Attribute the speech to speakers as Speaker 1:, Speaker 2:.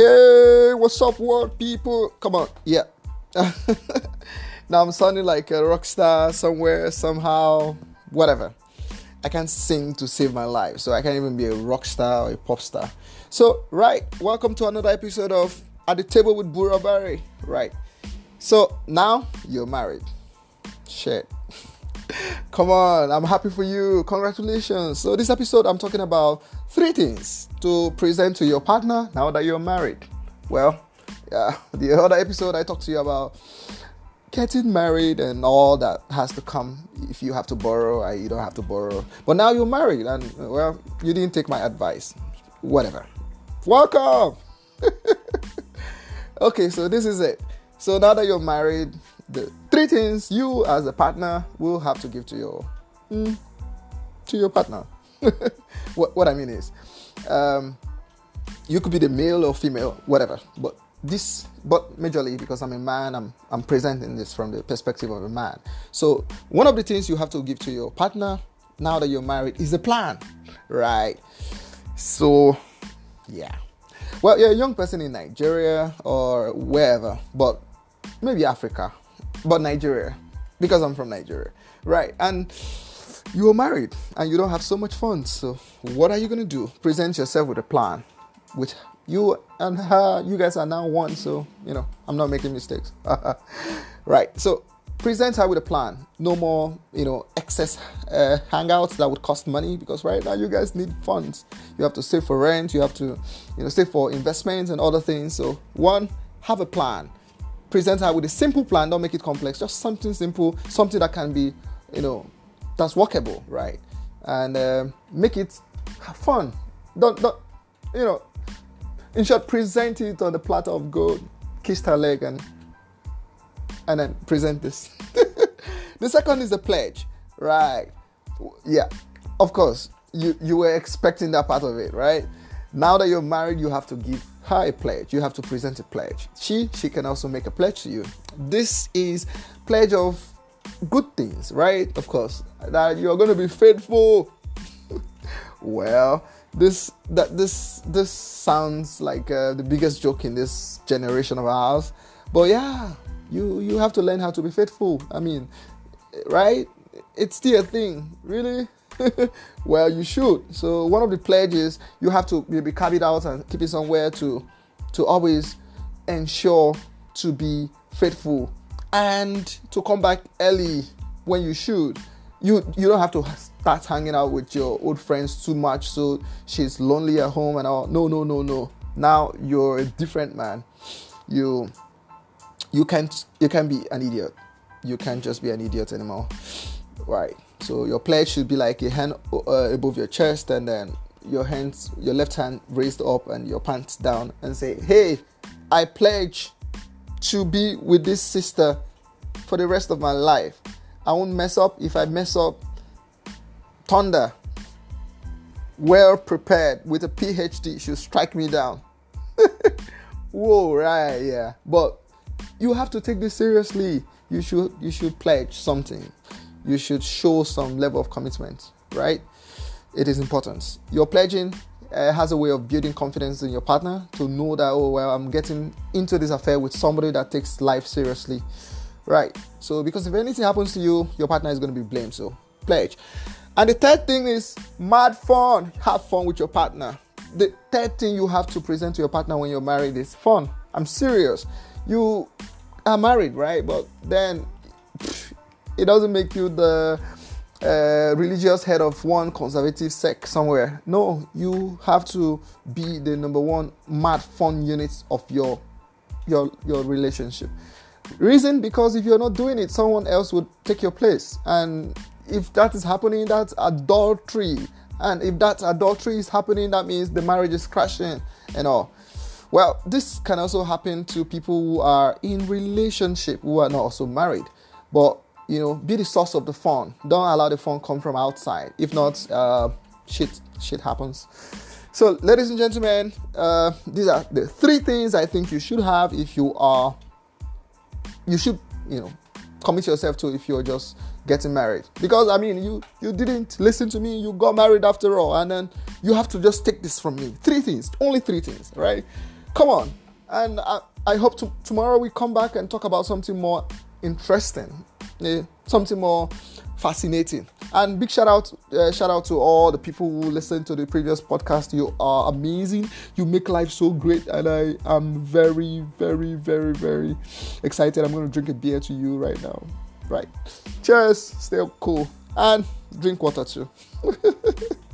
Speaker 1: Hey, what's up, world people? Come on, yeah. now I'm sounding like a rock star somewhere, somehow, whatever. I can't sing to save my life, so I can't even be a rock star or a pop star. So, right, welcome to another episode of At the Table with Bura Barry. Right. So now you're married. Shit. Come on, I'm happy for you. Congratulations. So, this episode, I'm talking about three things to present to your partner now that you're married. Well, yeah, the other episode, I talked to you about getting married and all that has to come if you have to borrow or you don't have to borrow. But now you're married, and well, you didn't take my advice. Whatever. Welcome. okay, so this is it. So now that you're married, the three things you as a partner will have to give to your mm, to your partner. what what I mean is, um, you could be the male or female, whatever. But this, but majorly because I'm a man, I'm I'm presenting this from the perspective of a man. So one of the things you have to give to your partner now that you're married is a plan, right? So, yeah. Well, you're a young person in Nigeria or wherever, but maybe Africa, but Nigeria, because I'm from Nigeria, right? And you are married and you don't have so much fun. So, what are you to do? Present yourself with a plan, which you and her, you guys are now one. So, you know, I'm not making mistakes. right. So, present her with a plan. No more, you know, excess uh, hangouts that would cost money because right now you guys need funds. You have to save for rent. You have to, you know, save for investments and other things. So, one, have a plan present her with a simple plan. Don't make it complex. Just something simple, something that can be, you know, that's workable, right? And uh, make it fun. Don't, don't, you know, in short, present it on the platter of gold. Kiss her leg and and then present this. the second is the pledge, right? Yeah, of course. You you were expecting that part of it, right? Now that you're married, you have to give her a pledge. You have to present a pledge. She she can also make a pledge to you. This is pledge of good things, right? Of course, that you're going to be faithful. well, this that this this sounds like uh, the biggest joke in this generation of ours, but yeah, you you have to learn how to be faithful. I mean, right? It's still a thing, really. well, you should. So one of the pledges you have to maybe carve it out and keep it somewhere to to always ensure to be faithful and to come back early when you should. You you don't have to start hanging out with your old friends too much so she's lonely at home and all. No, no, no, no. Now you're a different man. You you can't you can be an idiot. You can't just be an idiot anymore. Right. So your pledge should be like a hand uh, above your chest, and then your hands, your left hand raised up, and your pants down, and say, "Hey, I pledge to be with this sister for the rest of my life. I won't mess up. If I mess up, thunder, well prepared with a PhD, should strike me down." Whoa, right? Yeah, but you have to take this seriously. You should you should pledge something you should show some level of commitment, right? It is important. Your pledging uh, has a way of building confidence in your partner to know that, oh, well, I'm getting into this affair with somebody that takes life seriously, right? So, because if anything happens to you, your partner is going to be blamed. So, pledge. And the third thing is mad fun. Have fun with your partner. The third thing you have to present to your partner when you're married is fun. I'm serious. You are married, right? But then it doesn't make you the uh, religious head of one conservative sect somewhere. No, you have to be the number one mad fun unit of your your your relationship. Reason because if you're not doing it, someone else would take your place, and if that is happening, that's adultery. And if that adultery is happening, that means the marriage is crashing and all. Well, this can also happen to people who are in relationship who are not also married. But you know, be the source of the fun. Don't allow the fun come from outside. If not, uh, shit, shit happens. So, ladies and gentlemen, uh, these are the three things I think you should have if you are, you should, you know, commit yourself to if you're just getting married. Because I mean, you you didn't listen to me. You got married after all, and then you have to just take this from me. Three things, only three things, right? come on. And I, I hope to, tomorrow we come back and talk about something more interesting, yeah, something more fascinating. And big shout out, uh, shout out to all the people who listened to the previous podcast. You are amazing. You make life so great, and I am very, very, very, very excited. I'm going to drink a beer to you right now. Right. Cheers. Stay cool and drink water too.